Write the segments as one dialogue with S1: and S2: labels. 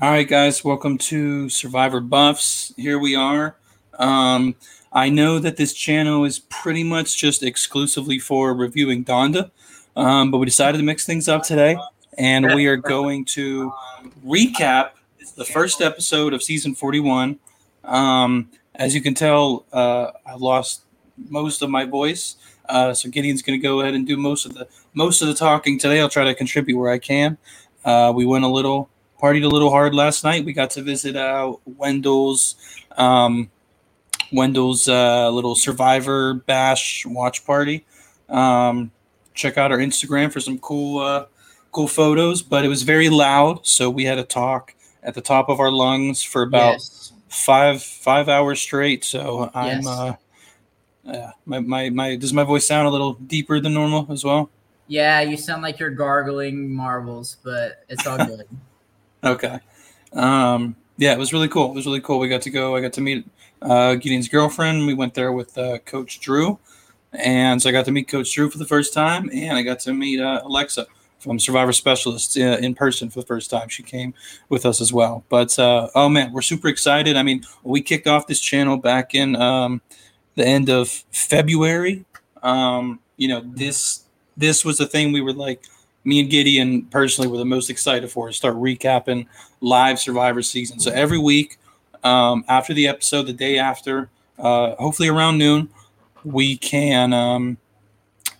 S1: All right, guys, welcome to Survivor Buffs. Here we are. Um, I know that this channel is pretty much just exclusively for reviewing Donda, um, but we decided to mix things up today, and we are going to recap the first episode of season 41. Um, as you can tell, uh, I lost most of my voice, uh, so Gideon's going to go ahead and do most of the most of the talking today. I'll try to contribute where I can. Uh, we went a little partied a little hard last night. We got to visit uh, Wendell's um, Wendell's uh, little Survivor Bash watch party. Um, check out our Instagram for some cool uh, cool photos. But it was very loud, so we had to talk at the top of our lungs for about
S2: Yes.
S1: five five hours straight. So I'm
S2: Yes.
S1: uh, yeah, my, my my does my voice sound a little deeper than normal as well?
S2: Yeah, you sound like you're gargling marbles, but it's all good.
S1: Okay. Um, yeah, it was really cool. It was really cool. We got to go. I got to meet uh, Gideon's girlfriend. We went there with uh, Coach Drew, and so I got to meet Coach Drew for the first time, and I got to meet uh, Alexa from Survivor Specialists uh, in person for the first time. She came with us as well. But uh, oh man, we're super excited. I mean, we kicked off this channel back in um, the end of February. Um, you know, this this was the thing we were like me and Gideon personally were the most excited for to start recapping live Survivor season. So every week, um, after the episode, the day after, uh, hopefully around noon, we can um,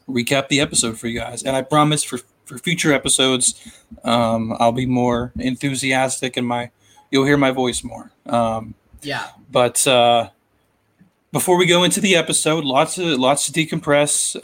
S1: recap the episode for you guys. And I promise for for future episodes, um, I'll be more enthusiastic and my you'll hear my voice more. Um,
S2: yeah.
S1: but uh, before we go into the episode, lots of lots to decompress.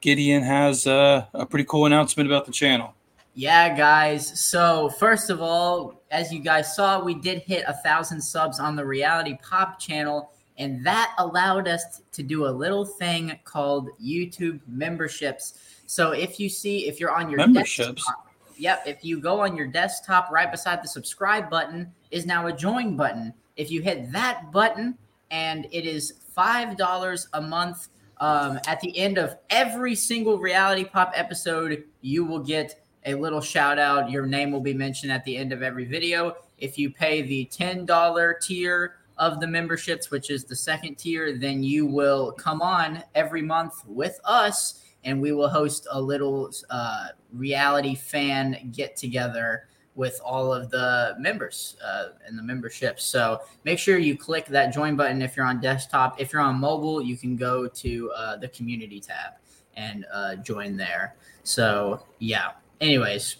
S1: Gideon has uh, a pretty cool announcement about the channel.
S2: Yeah, guys. So, first of all, as you guys saw, we did hit a thousand subs on the Reality Pop channel, and that allowed us to do a little thing called YouTube memberships. So, if you see, if you're on your
S1: Memberships?
S2: desktop, yep, if you go on your desktop, right beside the subscribe button is now a join button. If you hit that button, and it is five dollars a month. Um, at the end of every single reality pop episode, you will get a little shout out. Your name will be mentioned at the end of every video. If you pay the $10 tier of the memberships, which is the second tier, then you will come on every month with us and we will host a little uh, reality fan get together with all of the members uh, and the memberships. So make sure you click that join button if you're on desktop. If you're on mobile, you can go to uh, the community tab and uh, join there. So yeah. Anyways,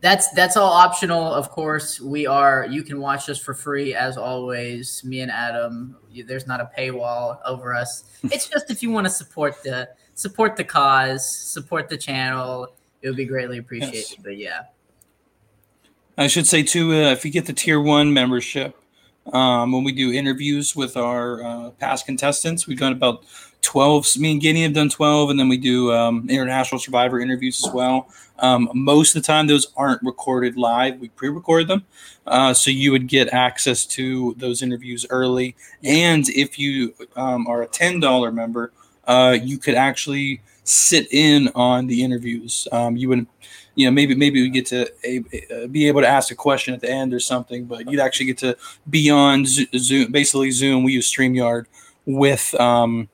S2: that's that's all optional. Of course, we are. You can watch us for free as always. Me and Adam. There's not a paywall over us. It's just if you want to support the support the cause, support the channel. It would be greatly appreciated.
S1: Yes.
S2: But yeah.
S1: I should say too, uh, if you get the tier one membership, um, when we do interviews with our uh, past contestants, we've done about twelve. Me and Gideon have done twelve, and then we do um, international survivor interviews as well. Um, most of the time, those aren't recorded live; we pre-record them, uh, so you would get access to those interviews early. And if you um, are a ten dollar member, uh, you could actually sit in on the interviews. Um, you would you know maybe maybe we get to a, uh, be able to ask a question at the end or something but you'd actually get to be on zoom basically zoom. We use streamyard with um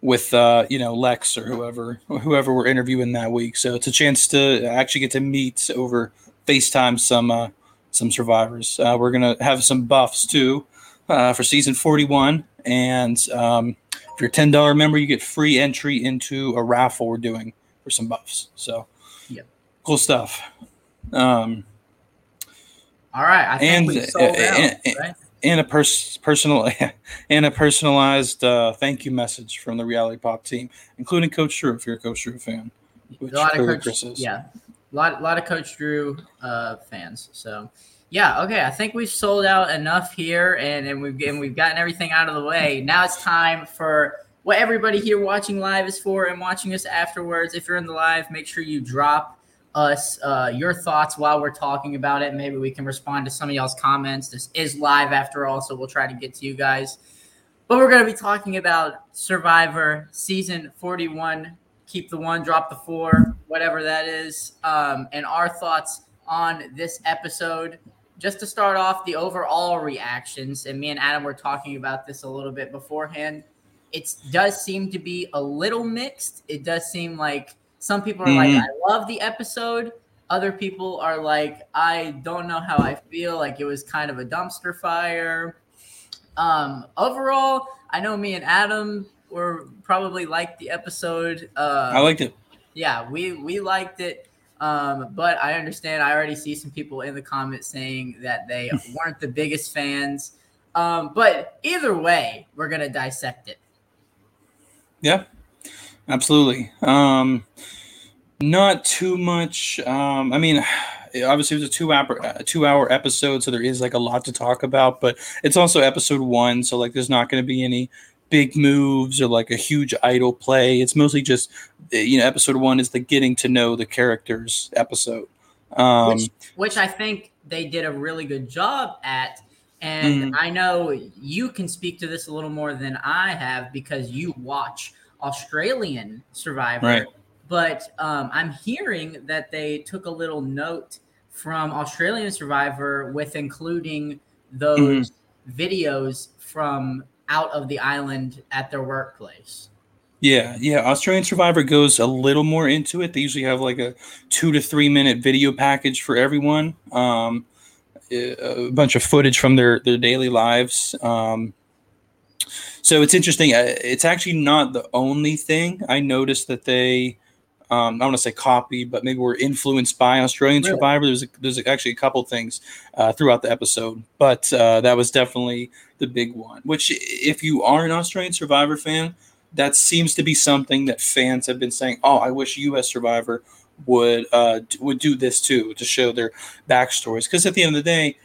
S1: with uh you know lex or whoever whoever we're interviewing that week. So it's a chance to actually get to meet over facetime some uh some survivors. Uh, we're gonna have some buffs too uh, for season 41 and um if you're a $10 member you get free entry into a raffle we're doing for some buffs. So. Cool stuff um
S2: All right. I think
S1: And-
S2: we sold out,
S1: and-
S2: right?
S1: and a pers- personal and a personalized uh, thank you message from the reality pop team including coach drew if you're a coach drew fan which
S2: a lot of coach,
S1: Chris is.
S2: yeah, a lot, lot of Coach Drew uh, fans. So, yeah, okay. I think we've sold out enough here, and and we've and we've gotten everything out of the way. Now it's time for what everybody here watching live is for, and watching us afterwards. If you're in the live, make sure you drop us uh, your thoughts while we're talking about it. Maybe we can respond to some of y'all's comments. This is live after all, so we'll try to get to you guys. But we're going to be talking about Survivor season 41 keep the one, drop the four, whatever that is, um, and our thoughts on this episode. Just to start off, the overall reactions, and me and Adam were talking about this a little bit beforehand. It does seem to be a little mixed. It does seem like some people are mm-hmm. like, I love the episode. Other people are like, I don't know how I feel. Like it was kind of a dumpster fire. Um, overall, I know me and Adam were probably liked the episode. Uh,
S1: I liked it.
S2: Yeah, we we liked it. Um, but I understand. I already see some people in the comments saying that they weren't the biggest fans. Um, but either way, we're gonna dissect it.
S1: Yeah, absolutely. Um, not too much. Um, I mean, obviously it was a two hour a two hour episode, so there is like a lot to talk about. But it's also episode one, so like there's not going to be any big moves or like a huge idol play. It's mostly just you know episode one is the getting to know the characters episode, um,
S2: which, which I think they did a really good job at. And mm-hmm. I know you can speak to this a little more than I have because you watch Australian Survivor.
S1: Right.
S2: But um, I'm hearing that they took a little note from Australian Survivor with including those mm-hmm. videos from out of the island at their workplace.
S1: Yeah, yeah. Australian Survivor goes a little more into it. They usually have like a two to three minute video package for everyone. Um, a bunch of footage from their their daily lives. Um, so it's interesting. Uh, it's actually not the only thing. I noticed that they um, I want to say copy, but maybe we're influenced by Australian really? Survivor. There's a, there's actually a couple things uh, throughout the episode, but uh, that was definitely the big one. Which, if you are an Australian Survivor fan, that seems to be something that fans have been saying. Oh, I wish U.S. Survivor would uh, would do this too to show their backstories. Because at the end of the day,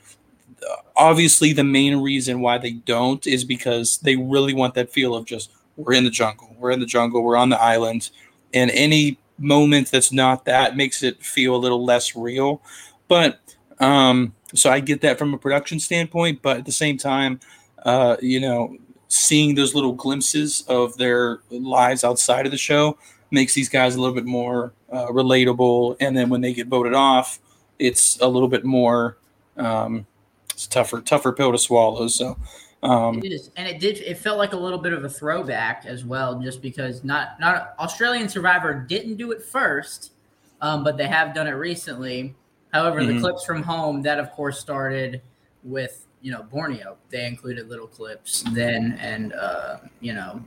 S1: obviously the main reason why they don't is because they really want that feel of just we're in the jungle, we're in the jungle, we're on the island, and any moment that's not that makes it feel a little less real. But um, so I get that from a production standpoint, but at the same time, uh, you know, seeing those little glimpses of their lives outside of the show makes these guys a little bit more uh, relatable. And then when they get voted off, it's a little bit more um, it's tougher tougher pill to swallow. So
S2: um, it is, and it did. It felt like a little bit of a throwback as well, just because not not Australian Survivor didn't do it first, um, but they have done it recently. However, mm-hmm. the clips from home that of course started with you know Borneo. They included little clips then, and uh, you know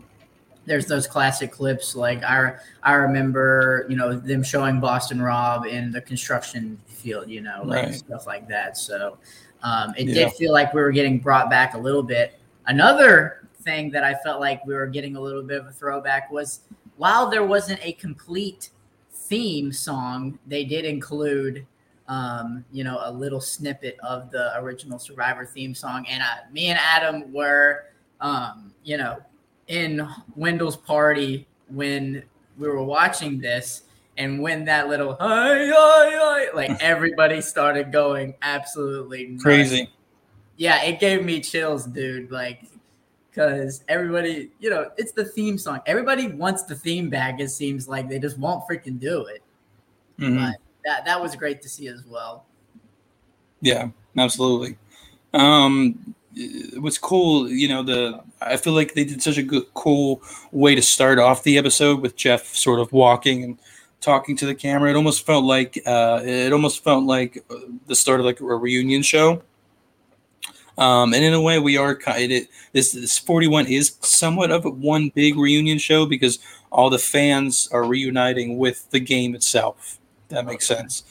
S2: there's those classic clips like I I remember you know them showing Boston Rob in the construction field, you know, like right. stuff like that. So um, it yeah. did feel like we were getting brought back a little bit. Another thing that I felt like we were getting a little bit of a throwback was while there wasn't a complete theme song, they did include, um, you know, a little snippet of the original Survivor theme song. And uh, me and Adam were, um, you know, in Wendell's party when we were watching this and when that little hi, hi, hi, like everybody started going absolutely nuts.
S1: crazy.
S2: Yeah, it gave me chills, dude. Like, because everybody, you know, it's the theme song. Everybody wants the theme back. It seems like they just won't freaking do it. Mm-hmm. But that that was great to see as well.
S1: Yeah, absolutely. Um, what's cool, you know, the I feel like they did such a good, cool way to start off the episode with Jeff sort of walking and talking to the camera. It almost felt like uh, it almost felt like the start of like a reunion show. Um, and in a way, we are kind of this this 41 is somewhat of one big reunion show because all the fans are reuniting with the game itself. That makes sense.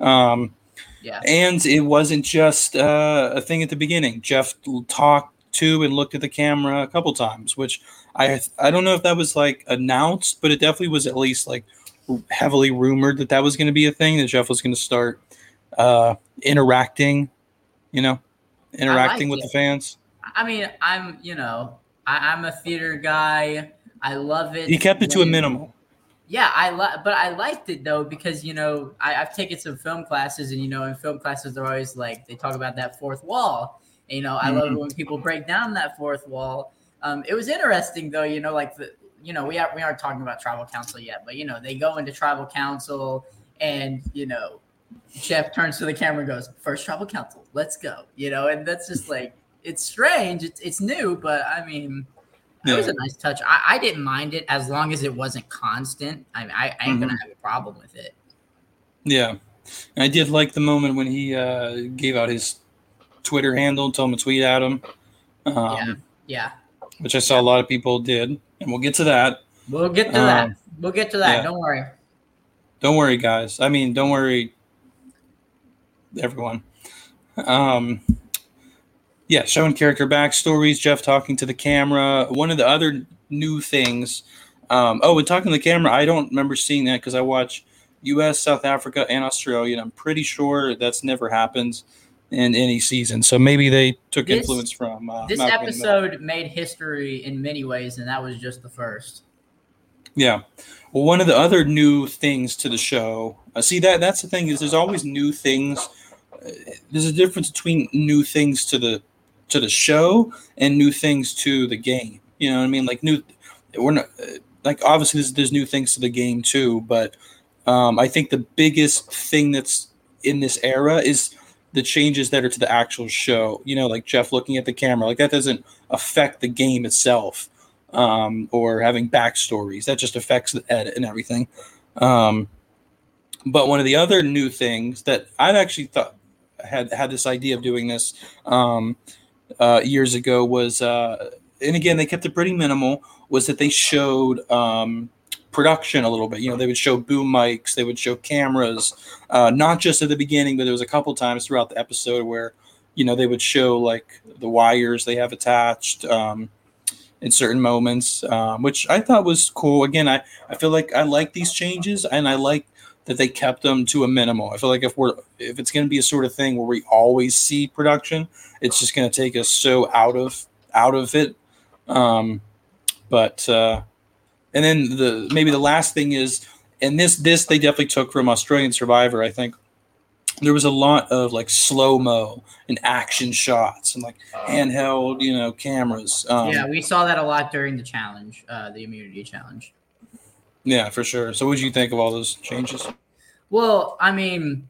S1: Um,
S2: yeah.
S1: And it wasn't just uh, a thing at the beginning. Jeff talked to and looked at the camera a couple times, which I I don't know if that was like announced, but it definitely was at least like heavily rumored that that was going to be a thing that Jeff was going to start uh, interacting, you know, interacting like with it. the fans.
S2: I mean, I'm, you know, I, am a theater guy. I love it.
S1: He kept it to a minimum.
S2: Yeah, I love, but I liked it though because you know I, have taken some film classes, and you know in film classes they're always like they talk about that fourth wall. And, you know, I mm-hmm. love when people break down that fourth wall. Um, it was interesting though, you know, like the you know, we, are, we aren't talking about tribal council yet, but, you know, they go into tribal council and, you know, Jeff turns to the camera and goes, First tribal council, let's go. You know, and that's just like it's strange. It's it's new, but I mean it
S1: Yeah.
S2: was a nice touch. I, I didn't mind it as long as it wasn't constant. I mean, I, I ain't
S1: Mhm.
S2: gonna have a problem with it.
S1: Yeah, I did like the moment when he uh, gave out his Twitter handle, told him to tweet at him, um,
S2: Yeah. Yeah.
S1: which I saw a lot of people did, and we'll get to that.
S2: We'll get to that.
S1: Um,
S2: We'll get to that.
S1: yeah.
S2: Don't worry.
S1: Don't worry, guys. I mean, don't worry, everyone. Um, yeah, showing character backstories, Jeff talking to the camera. One of the other new things. Um, oh, and talking to the camera, I don't remember seeing that because I watch U.S., South Africa, and Australia, and I'm pretty sure that's never happened in any season. So maybe they took
S2: This-
S1: influence from uh,
S2: This
S1: Malcolm in the Middle.
S2: episode made history in many ways, and that was just the first.
S1: Yeah. Well, one of the other new things to the show. Uh, see that that's the thing is there's always new things. Uh, there's a difference between new things to the to the show and new things to the game. You know what I mean? Like new, we're not uh, like obviously there's, there's new things to the game too, but um, I think the biggest thing that's in this era is the changes that are to the actual show. You know, like Jeff looking at the camera, like that doesn't affect the game itself um, or having backstories. That just affects the edit and everything. Um, but one of the other new things that I've actually thought had had this idea of doing this um, uh, years ago was, uh, and again they kept it pretty minimal. Was that they showed um, production a little bit? You know, they would show boom mics, they would show cameras, uh, not just at the beginning, but there was a couple times throughout the episode where you know they would show like the wires they have attached. Um, in certain moments, um, which I thought was cool. Again, I, I feel like I like these changes and I like that they kept them to a minimal. I feel like if we're if it's going to be a sort of thing where we always see production, it's just going to take us so out of out of it. Um, but uh, and then the maybe the last thing is, and this this they definitely took from Australian Survivor. I think there was a lot of like slow mo and action shots and like handheld, you know, cameras. Um,
S2: yeah, we saw that a lot during the challenge, uh, the immunity challenge.
S1: Yeah, for sure. So, what did you think of all those changes?
S2: Well, I mean,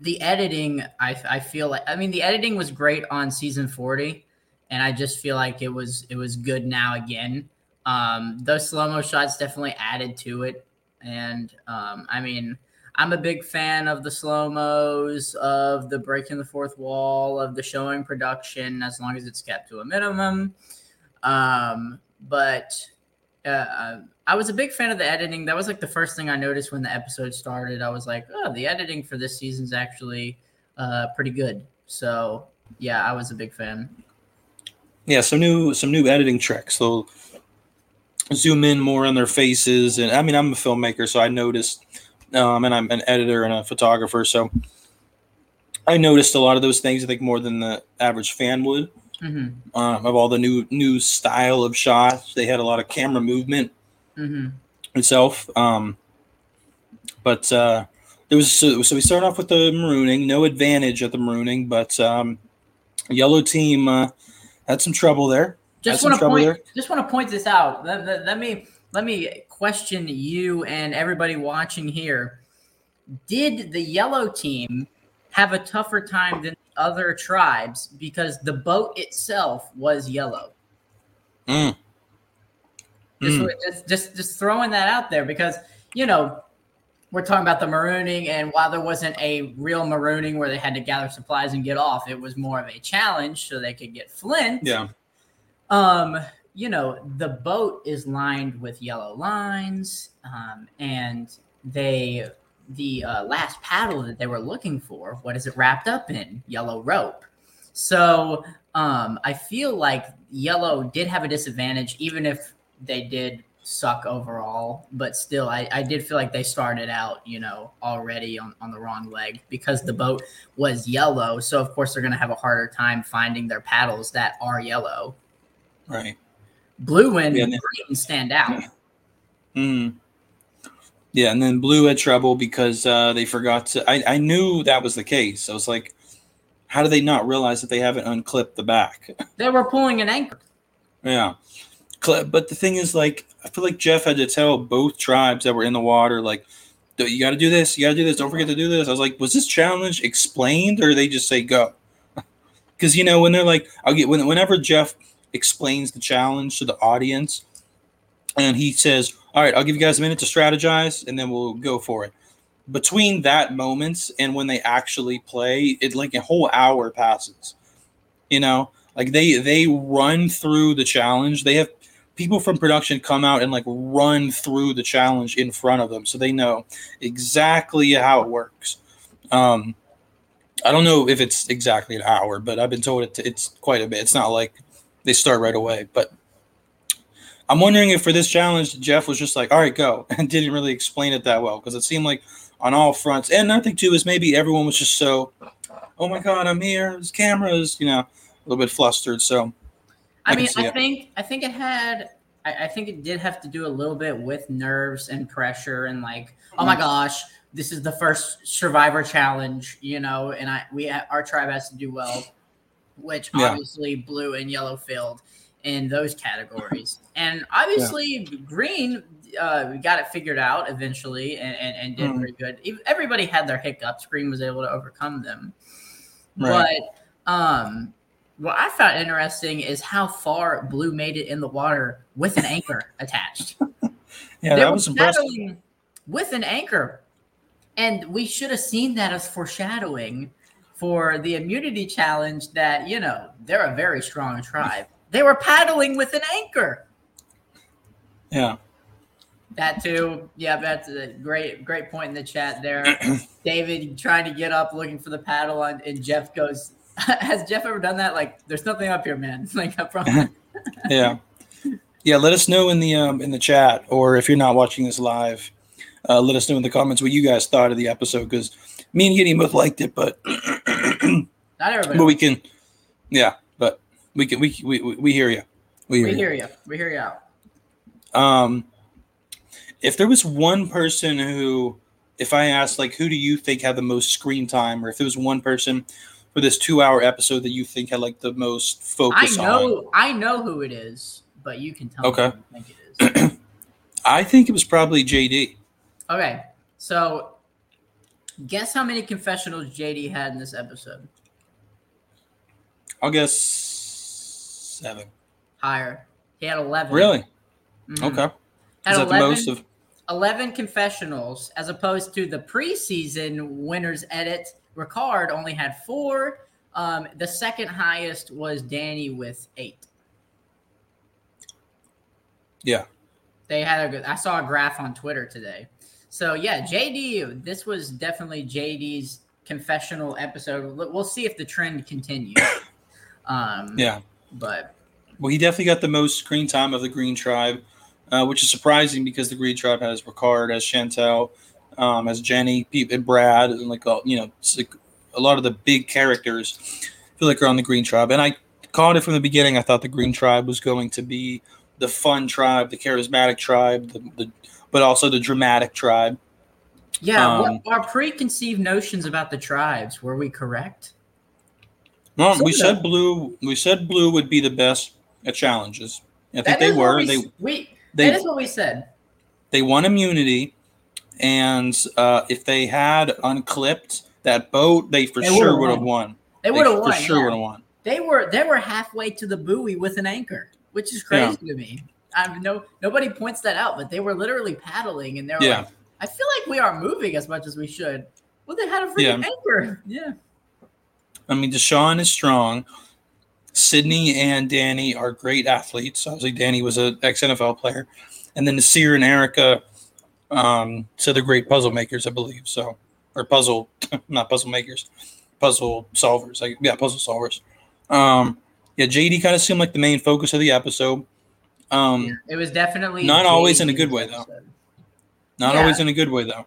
S2: the editing, I, I feel like, I mean, the editing was great on season 40, and I just feel like it was it was good now again. Um, those slow mo shots definitely added to it, and um, I mean, I'm a big fan of the slow mos, of the breaking the fourth wall, of the showing production, as long as it's kept to a minimum. Um, but uh, I was a big fan of the editing. That was like the first thing I noticed when the episode started. I was like, oh, the editing for this season's actually uh, pretty good. So yeah, I was a big fan.
S1: Yeah, some new some new editing tricks. They'll zoom in more on their faces, and I mean, I'm a filmmaker, so I noticed, um, and I'm an editor and a photographer, so I noticed a lot of those things. I think more than the average fan would.
S2: hmm
S1: Um, of all the new new style of shots, they had a lot of camera movement
S2: hmm
S1: itself. Um, but uh, there was so, so we start off with the marooning. No advantage at the marooning, but um, yellow team uh, had some trouble there.
S2: Just want to point.
S1: there.
S2: Just want to point this out. Let, let- let me let me question you and everybody watching here. Did the yellow team have a tougher time than other tribes because the boat itself was yellow?
S1: Mm.
S2: Just,
S1: Mm.
S2: just, just, just throwing that out there because you know we're talking about the marooning, and while there wasn't a real marooning where they had to gather supplies and get off, it was more of a challenge so they could get flint.
S1: Yeah.
S2: Um, you know, the boat is lined with yellow lines, um, and they the uh, last paddle that they were looking for, what is it wrapped up in? Yellow rope. So um, I feel like yellow did have a disadvantage, even if they did suck overall. But still, I, I did feel like they started out, you know, already on, on the wrong leg because the boat was yellow. So of course they're going to have a harder time finding their paddles that are yellow.
S1: Right.
S2: Blue and
S1: Yeah,
S2: green stand out.
S1: Mm. Yeah, and then Blue had trouble because uh, they forgot to. I, I knew that was the case. I was like, how do they not realize that they haven't unclipped the back?
S2: They were pulling an anchor.
S1: yeah. But the thing is, like, I feel like Jeff had to tell both tribes that were in the water, like, you got to do this, you got to do this. Don't forget to do this. I was like, was this challenge explained, or they just say go? Because you know when they're like, I'll get when, whenever Jeff explains the challenge to the audience, and he says, "All right, I'll give you guys a minute to strategize, and then we'll go for it." Between that moment and when they actually play, it like a whole hour passes. You know, like they they run through the challenge. They have people from production come out and like run through the challenge in front of them so they know exactly how it works um i don't know if it's exactly an hour but i've been told it, it's quite a bit it's not like they start right away but i'm wondering if for this challenge jeff was just like all right go and didn't really explain it that well because it seemed like on all fronts and i think too is maybe everyone was just so oh my god i'm here there's cameras you know a little bit flustered so
S2: I, I mean, I it. think I think it had. I, I, think it did have to do a little bit with nerves and pressure and like, oh my mm. gosh, this is the first Survivor challenge, you know, and I we our tribe has to do well, which yeah. obviously blue and yellow failed in those categories, and obviously yeah. green. Uh, we got it figured out eventually and, and, and did mm. pretty good. Everybody had their hiccups. Green was able to overcome them. Right. But um, what I found interesting is how far Blue made it in the water with an anchor attached.
S1: yeah, they that was impressive.
S2: With an anchor. And we should have seen that as foreshadowing for the immunity challenge that, you know, they're a very strong tribe. They were paddling with an anchor.
S1: Yeah.
S2: That too. Yeah, that's a great, great point in the chat there. David trying to get up, looking for the paddle, on, and Jeff goes, Has Jeff ever done that? Like, there's nothing up here, man. Like, I promise.
S1: yeah, yeah. Let us know in the um in the chat, or if you're not watching this live, uh, let us know in the comments what you guys thought of the episode. Because me and Gideon both liked it, but
S2: not everybody.
S1: But we can, yeah. But we can we we we hear you.
S2: We hear, we hear you. We hear you out.
S1: Um, if there was one person who, if I asked like, who do you think had the most screen time, or if there was one person for this two-hour episode that you think had like the most focus
S2: I know,
S1: on?
S2: I know who it is, but you can tell
S1: okay.
S2: me who you think it is.
S1: I think it was probably JD.
S2: Okay, so guess how many confessionals JD had in this episode?
S1: I'll guess seven.
S2: Higher. He had eleven.
S1: Really? Mm-hmm. Okay.
S2: Had Is that 11, the most of 11 confessionals as opposed to the preseason winners edit Ricard only had four. Um, the second highest was Danny with eight.
S1: Yeah.
S2: They had a good, I saw a graph on Twitter today. So yeah, JD, this was definitely JD's confessional episode. We'll see if the trend continues. Um,
S1: yeah.
S2: But
S1: well, he definitely got the most screen time of the Green Tribe, uh, which is surprising because the Green Tribe has Ricard, as Shantel, um, as Jenny, and Brad, and like you know, a lot of the big characters feel like are on the Green Tribe. And I called it from the beginning. I thought the Green Tribe was going to be the fun tribe, the charismatic tribe, the, the but also the dramatic tribe.
S2: Yeah, um, our preconceived notions about the tribes were we correct?
S1: Well, we said blue. We said blue would be the best at challenges. I think they were.
S2: We,
S1: they
S2: we they, that is what we said.
S1: They won immunity, and uh, if they had unclipped that boat, they for they sure would have won.
S2: They would have won.
S1: For sure yeah. would have won.
S2: They were they were halfway to the buoy with an anchor, which is crazy yeah. to me. I no nobody points that out, but they were literally paddling, and they're yeah. like, "I feel like we are moving as much as we should." Well, they had a freaking yeah. anchor. Yeah. I
S1: mean, Deshawn is strong. Sydney and Danny are great athletes. Obviously, Danny was an ex NFL player, and then Naseer and Erika, um, so they're great puzzle makers, I believe. So or puzzle, not puzzle makers, puzzle solvers. Like yeah, puzzle solvers. Um, yeah, JD kind of seemed like the main focus of the episode. Um, yeah,
S2: it was definitely
S1: not always in a good way though. Not yeah. always in a good way though.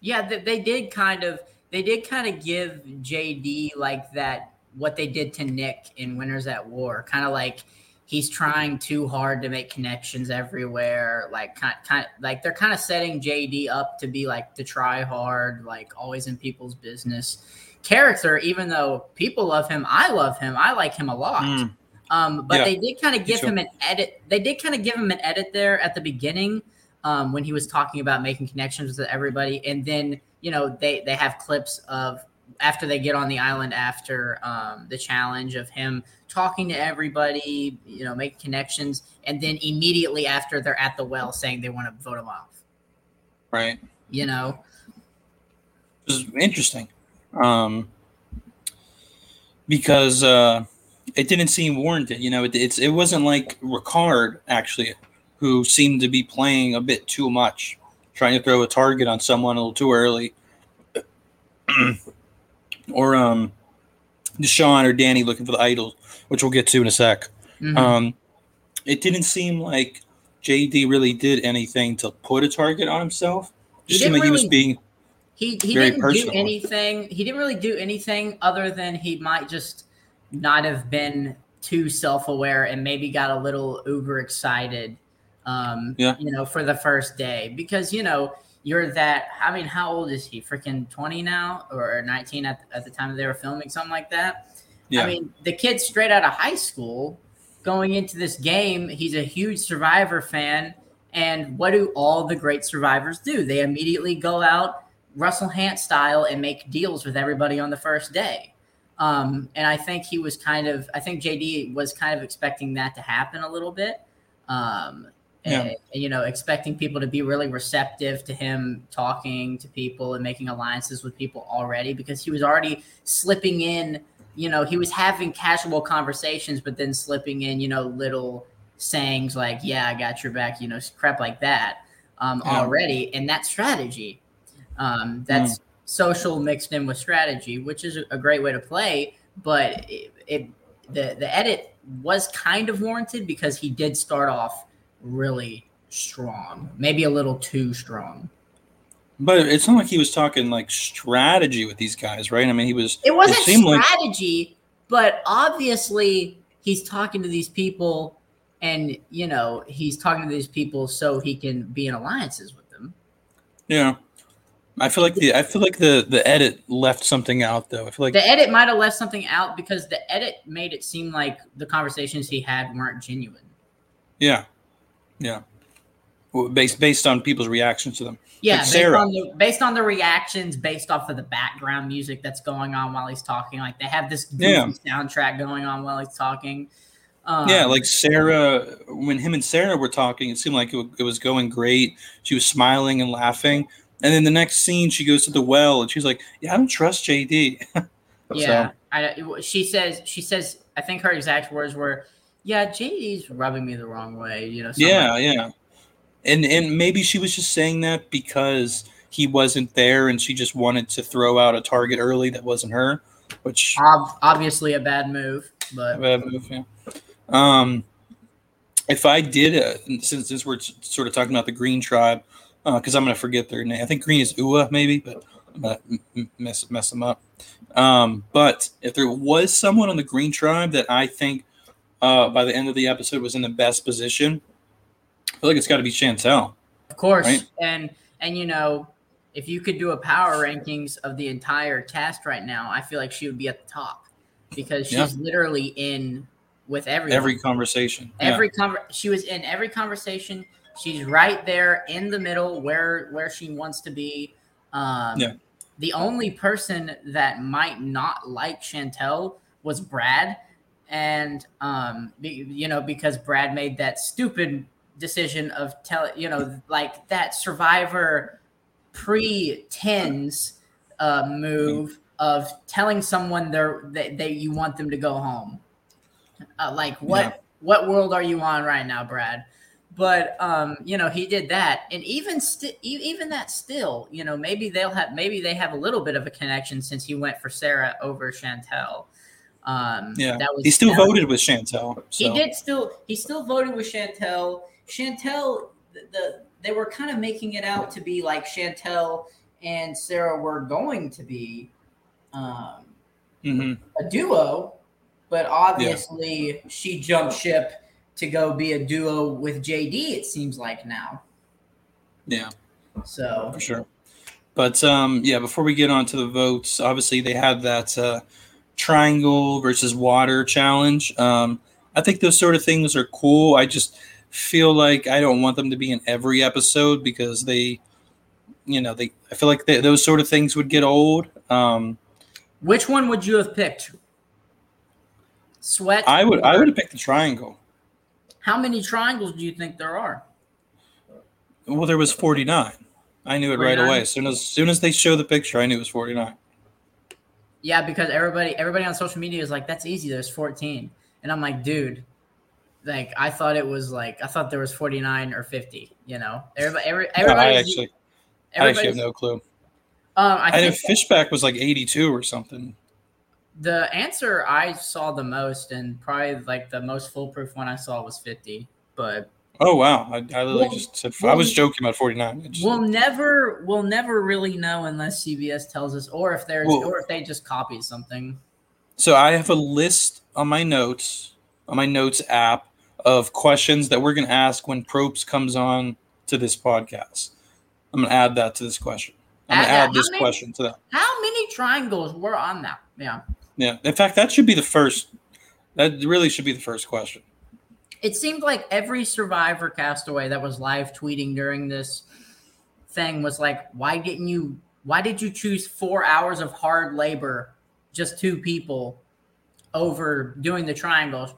S2: Yeah, they, they did kind of they did kind of give JD like that what they did to Nick in Winners at War, kind of like he's trying too hard to make connections everywhere. Like kind, kind like they're kind of setting JD up to be like the try hard, like always in people's business character. Even though people love him, I love him. I like him a lot. Mm. Um, but yeah, they did kind of give him an edit. They did kind of give him an edit there at the beginning. um, when he was talking about making connections with everybody, and then you know they they have clips of after they get on the island after um, the challenge of him talking to everybody, you know, make connections, and then immediately after they're at the well saying they want to vote him off.
S1: Right.
S2: You know,
S1: it's interesting, um, because uh, it didn't seem warranted. You know, it, it's it wasn't like Ricard actually, who seemed to be playing a bit too much, trying to throw a target on someone a little too early, or um, Deshawn or Danny looking for the idols, which we'll get to in a sec.
S2: Mhm.
S1: Um, it didn't seem like JD really did anything to put a target on himself. It seemed
S2: didn't
S1: like he was being
S2: he he didn't
S1: personal.
S2: do anything. He didn't really do anything other than he might just not have been too self-aware and maybe got a little uber excited. Um,
S1: Yeah.
S2: you know, for the first day because you know you're that. I mean, how old is he? Freaking twenty now or nineteen at, at the time they were filming something like that.
S1: yeah.
S2: I mean, the kid straight out of high school going into this game. He's a huge Survivor fan. And what do all the great survivors do? They immediately go out, Russell Hantz style, and make deals with everybody on the first day. Um, and I think he was kind of, I think JD was kind of expecting that to happen a little bit. Um,
S1: Yeah.
S2: and, you know, expecting people to be really receptive to him talking to people and making alliances with people already because he was already slipping in you know, he was having casual conversations, but then slipping in, you know, little sayings like, yeah, I got your back, you know, crap like that um,
S1: Yeah.
S2: already. And that strategy. Um, that's social mixed in with strategy, which is a, great way to play. But it, it the, the edit was kind of warranted because he did start off really strong, maybe a little too strong.
S1: But it's not like he was talking like strategy with these guys, right? I mean, he was.
S2: It wasn't
S1: like-
S2: strategy, but obviously he's talking to these people, and you know he's talking to these people so he can be in alliances with them.
S1: Yeah, I feel like the I feel like the the edit left something out though. I feel like
S2: The edit might have left something out because the edit made it seem like the conversations he had weren't genuine.
S1: yeah, yeah, Well, based based on people's reactions to them.
S2: Yeah,
S1: Like
S2: based
S1: Sara.
S2: on the based on the reactions, based off of the background music that's going on while he's talking. Like they have this
S1: Yeah.
S2: soundtrack going on while he's talking. Um,
S1: yeah, like Sara, when him and Sara were talking, it seemed like it, it was going great. She was smiling and laughing, and then the next scene, she goes to the well and she's like, "Yeah, I don't trust JD."
S2: Yeah, I, she says she says I think her exact words were, "Yeah, JD's rubbing me the wrong way." You know.
S1: Yeah,
S2: like-
S1: yeah. And and maybe she was just saying that because he wasn't there and she just wanted to throw out a target early that wasn't her, which
S2: Ob- obviously a bad move, but
S1: bad move, yeah. Um if I did uh, since since we're sort of talking about the Green tribe, because I'm gonna forget their name. I think Green is Ua, maybe, but I'm gonna m- m- mess mess them up. Um, but if there was someone on the Green tribe that I think uh, by the end of the episode was in the best position, I feel like it's got to be Shantel.
S2: of course,
S1: Right.
S2: and and you know, if you could do a power rankings of the entire cast right now, I feel like she would be at the top because she's
S1: Yeah.
S2: literally in with everyone.
S1: Every conversation, Yeah.
S2: every conver- she was in every conversation she's right there in the middle where where she wants to be um
S1: Yeah.
S2: the only person that might not like shantel was brad and um you know because brad made that stupid decision of tell you know like that survivor pre tens uh move of telling someone they're that they, you want them to go home uh, like what
S1: Yeah.
S2: what world are you on right now brad but um you know he did that and even still even that still you know maybe they'll have maybe they have a little bit of a connection since he went for sara over shantel um
S1: Yeah.
S2: that was
S1: he still
S2: that was-
S1: voted with Shantel.
S2: he did still he still voted with shantel shantel the, the they were kind of making it out to be like shantel and sara were going to be um
S1: Mhm.
S2: a duo, but obviously she jumped ship to go be a duo with JD. It seems like now.
S1: Yeah.
S2: So
S1: for sure. But um, yeah, before we get on to the votes, obviously they had that uh, triangle versus water challenge. Um, I think those sort of things are cool. I just feel like I don't want them to be in every episode because they, you know, they. I feel like they, those sort of things would get old. Um,
S2: Which one would you have picked? Sweat.
S1: I would. I would have picked the triangle.
S2: How many triangles do you think there are?
S1: Well, there was forty nine. I knew it right away. As soon as, as soon as they show the picture, I knew it was forty nine.
S2: Yeah, because everybody everybody on social media is like, that's easy. There's 14, and I'm like, dude, like I thought it was like I thought there was 49 or 50. You know, everybody, every,
S1: I
S2: everybody,
S1: actually, I actually have no clue.
S2: Um, I
S1: I know
S2: think
S1: Fishbach was like eighty two or something.
S2: The answer I saw the most, and probably like the most foolproof one I saw was 50. But
S1: Oh wow! I, I literally
S2: Well-
S1: just said I was joking about forty nine.
S2: we'll never we'll never really know unless CBS tells us, or if there's
S1: Well-
S2: or if they just copy something.
S1: So I have a list on my notes on my notes app of questions that we're going to ask when Probst comes on to this podcast. I'm going to add that to this question. I'm going to
S2: Add
S1: add this
S2: many-
S1: question to that.
S2: How many triangles were on that? Yeah.
S1: Yeah. In fact, that should be the first. That really should be the first question.
S2: it seemed like every survivor castaway that was live tweeting during this thing was like why didn't you why did you choose four hours of hard labor just two people over doing the triangles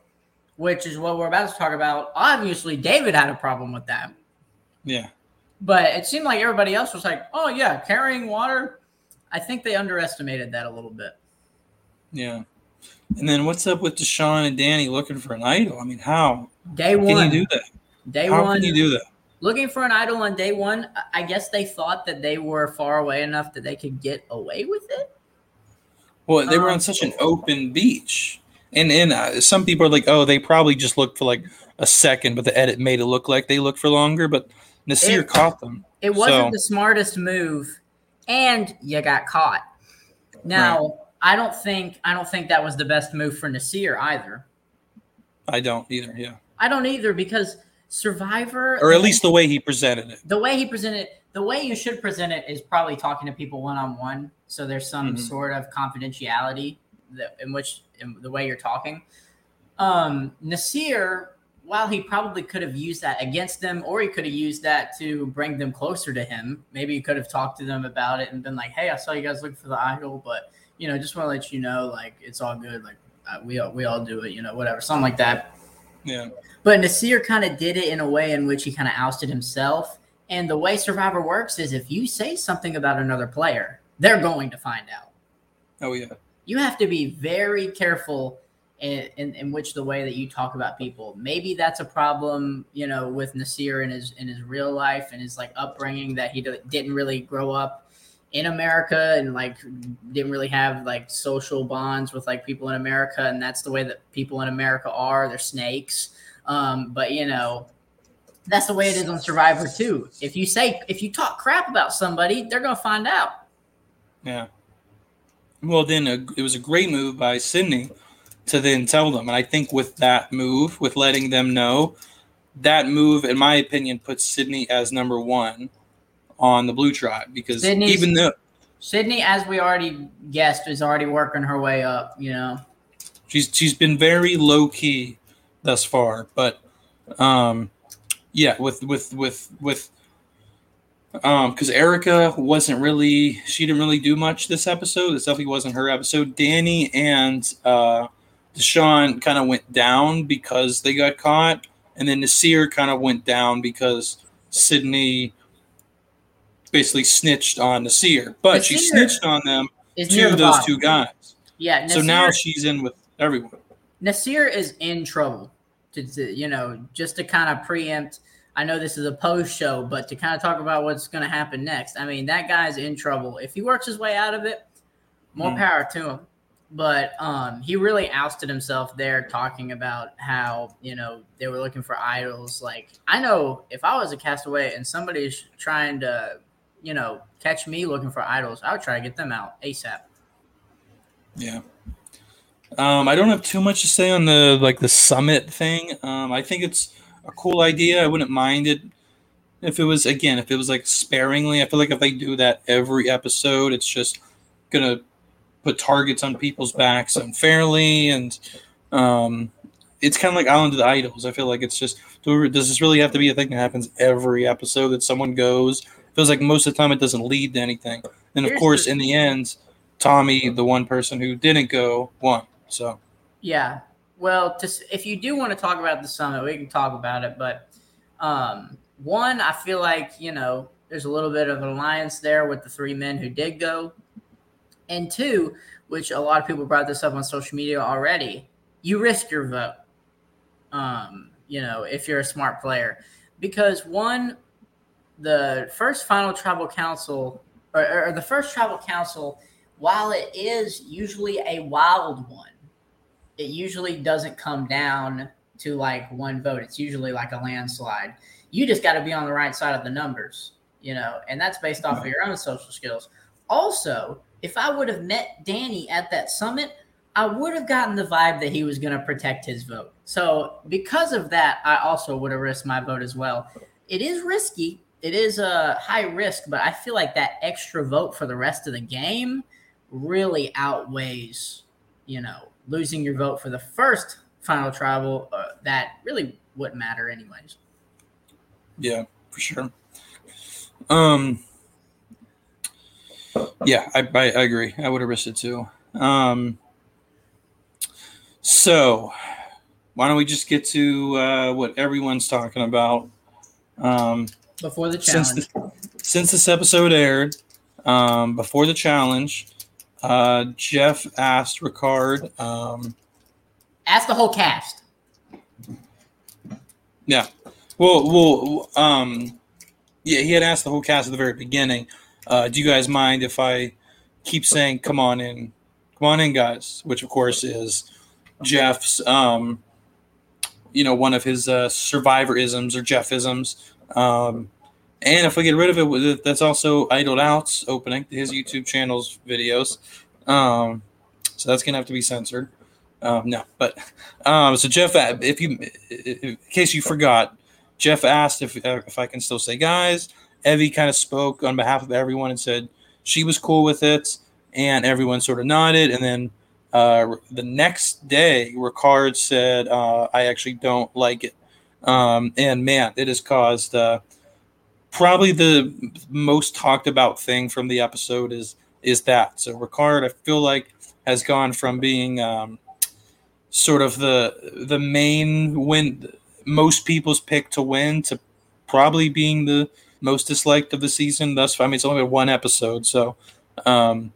S2: which is what we're about to talk about obviously david had a problem with that
S1: Yeah.
S2: but it seemed like everybody else was like oh yeah carrying water i think they underestimated that a little bit
S1: Yeah. And then what's up with Deshawn and Danny looking for an idol? I mean, how
S2: day
S1: can
S2: one
S1: you do that?
S2: day
S1: How
S2: one
S1: can you do that?
S2: looking for an idol on day one i guess they thought that they were far away enough that they could get away with it
S1: Well, they were
S2: Um,
S1: on such an open beach, and and uh, some people are like, oh, they probably just looked for like a second, but the edit made it look like they looked for longer. But Naseer
S2: It-
S1: caught them.
S2: it wasn't
S1: So-
S2: the smartest move and you got caught now i don't think i don't think that was the best move for naseer either
S1: I don't either. Yeah,
S2: i don't either because survivor
S1: or at least the way he presented it.
S2: the way he presented it, the way you should present it is probably talking to people one on one. So there's some
S1: Mhm.
S2: sort of confidentiality that in which in the way you're talking. Um, Naseer, while he probably could have used that against them, or he could have used that to bring them closer to him. Maybe he could have talked to them about it and been like, "Hey, I saw you guys looking for the idol, but you know, just want to let you know, like, it's all good. Like, uh, we all, we all do it, you know, whatever, something like that."
S1: Yeah,
S2: But Naseer kind of did it in a way in which he kind of ousted himself. And the way Survivor works is if you say something about another player, they're going to find out.
S1: oh yeah,
S2: You have to be very careful in, in, in which the way that you talk about people. Maybe that's a problem, you know, with Naseer in his in his real life and his like upbringing that he d- didn't really grow up in America and like didn't really have like social bonds with like people in America and that's the way that people in America are. They're snakes. Um, but you know, that's the way it is on Survivor too. If you say if you talk crap about somebody, they're gonna find out.
S1: yeah. Well, then uh, it was a great move by Sydney to then tell them, and I think with that move, with letting them know, that move, in my opinion, puts Sydney as number one on the Blue Tribe because
S2: Sydney's-
S1: even though
S2: Sydney, as we already guessed, is already working her way up. You know,
S1: she's she's been very low key thus far but um yeah with with with with um because erika wasn't really she didn't really do much this episode this definitely wasn't her episode danny and uh deshawn kind of went down because they got caught and then naseer kind of went down because sydney basically snitched on naseer but she snitched on them to
S2: the
S1: those
S2: bottom.
S1: two guys
S2: Yeah,
S1: so now she's in with everyone
S2: Naseer is in trouble. To, to you know, just to kind of preempt. I know this is a post show, but to kind of talk about what's going to happen next. I mean, that guy's in trouble. If he works his way out of it, more
S1: Mhm.
S2: power to him. But um, he really ousted himself there, talking about how you know they were looking for idols. Like I know if I was a castaway and somebody's trying to, you know, catch me looking for idols, I would try to get them out asap.
S1: Yeah. Um, I don't have too much to say on the like the summit thing. Um, I think it's a cool idea. I wouldn't mind it if it was again if it was like sparingly. I feel like if they do that every episode, it's just gonna put targets on people's backs unfairly, and um, it's kind of like Island of the Idols. I feel like it's just does this really have to be a thing that happens every episode that someone goes? Feels like most of the time it doesn't lead to anything. And of
S2: Here's
S1: course,
S2: the-
S1: in the end, Tommy, the one person who didn't go, won. So
S2: Yeah. Well, to, if you do want to talk about the summit, we can talk about it. But um, one, I feel like you know there's a little bit of an alliance there with the three men who did go, and two, which a lot of people brought this up on social media already. You risk your vote. Um, you know, if you're a smart player, because one, the first final tribal council or, or the first tribal council, while it is usually a wild one it usually doesn't come down to like one vote. It's usually like a landslide. You just got to be on the right side of the numbers, you know, and that's based off of mm-hmm. your own social skills. Also, if I would have met Danny at that summit, I would have gotten the vibe that he was going to protect his vote. So, because of that, I also would have risked my vote as well. It is risky. It is a high risk, but I feel like that extra vote for the rest of the game really outweighs, you know, losing your vote for the first final tribal. Uh, that really wouldn't matter, anyways.
S1: yeah, for sure. Um, yeah, I, I, I agree. I would have risked it too. Um, so why don't we just get to uh, what everyone's talking about? Um,
S2: Before the
S1: since
S2: challenge,
S1: the, since this episode aired, um, before the challenge, uh, Jeff asked Ricard. Um,
S2: ask the whole cast.
S1: yeah, well, well, um, yeah, he had asked the whole cast at the very beginning. Uh, do you guys mind if I keep saying "Come on in, come on in, guys"? Which of course is Jeff's, um, you know, one of his uh, survivorisms or Jeffisms. Um, and if we get rid of it, that's also Idled out opening his YouTube channel's videos. Um, so that's gonna have to be censored. Um, no, but um, so Jeff, if you, in case you forgot, Jeff asked if uh, if I can still say guys. Evvie kind of spoke on behalf of everyone and said she was cool with it, and everyone sort of nodded. And then uh, the next day, Ricard said, uh, "I actually don't like it," um, and man, it has caused uh, probably the most talked about thing from the episode is is that. So Ricard, I feel like, has gone from being um, sort of the the main win, most people's pick to win, to probably being the most disliked of the season thus far. I mean, it's only been one episode, so um,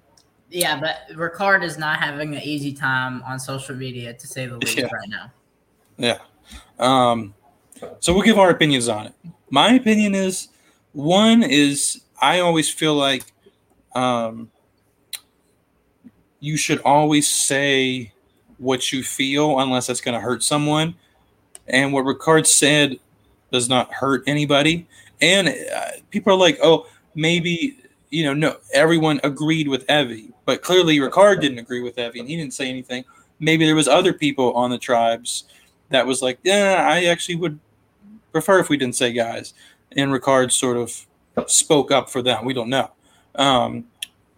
S2: Yeah, but Ricard is not having an easy time on social media, to say the least,
S1: Yeah.
S2: right now.
S1: Yeah. Um, so we'll give our opinions on it. My opinion is one is I always feel like um, you should always say what you feel unless it's going to hurt someone. And what Ricard said does not hurt anybody. And uh, people are like, oh, maybe, you know, no, everyone agreed with Evvie, but clearly Ricard didn't agree with Evvie and he didn't say anything. Maybe there was other people on the tribes that was like, yeah, I actually would prefer if we didn't say guys. And Ricard sort of spoke up for them. We don't know. Um,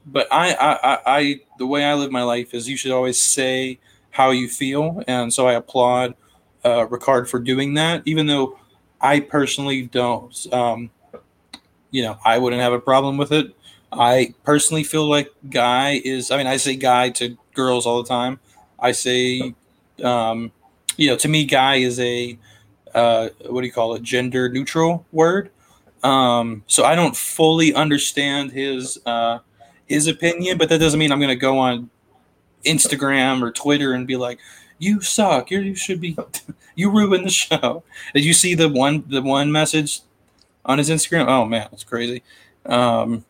S1: but I, I, I, the way I live my life is you should always say how you feel. And so I applaud uh, Ricard for doing that, even though I personally don't, um, you know, I wouldn't have a problem with it. I personally feel like guy is, I mean, I say guy to girls all the time. I say, um, you know, to me, guy is a, uh, what do you call it, gender neutral word. Um, so I don't fully understand his, uh, his opinion, but that doesn't mean I'm going to go on Instagram or Twitter and be like, "You suck. You're, you should be. you ruined the show." Did you see the one the one message on his Instagram? Oh man, it's crazy. Um,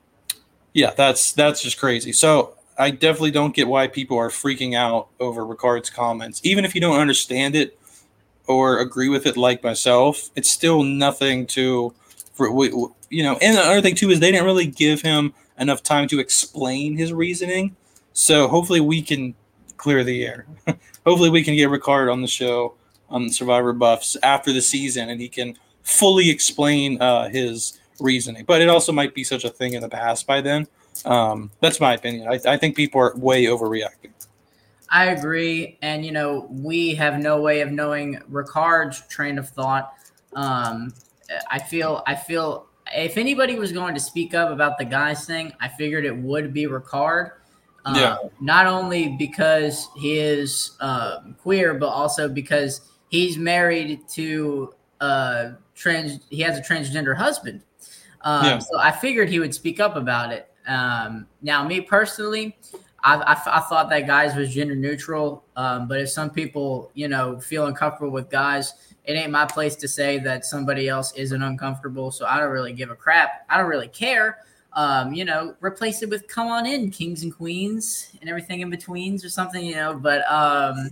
S1: yeah, that's that's just crazy. So I definitely don't get why people are freaking out over Ricard's comments, even if you don't understand it or agree with it, like myself. It's still nothing to, for you know. And the other thing too is they didn't really give him enough time to explain his reasoning. So hopefully we can clear the air. hopefully we can get Ricard on the show on Survivor Buffs after the season, and he can fully explain uh, his reasoning. But it also might be such a thing in the past by then. Um, that's my opinion. I, I think people are way overreacting.
S2: I agree, and you know we have no way of knowing Ricard's train of thought. Um, I feel I feel if anybody was going to speak up about the guys thing, I figured it would be Ricard. Uh,
S1: Yeah.
S2: Not only because he is uh, queer, but also because he's married to uh, trans. He has a transgender husband. Um,
S1: Yeah.
S2: So I figured he would speak up about it. Um, now, me personally, I, I, I thought that guys was gender neutral. Um, but if some people, you know, feel uncomfortable with guys, it ain't my place to say that somebody else isn't uncomfortable. So I don't really give a crap. I don't really care. Um, you know, replace it with "Come on in, kings and queens" and everything in betweens or something. You know, but um,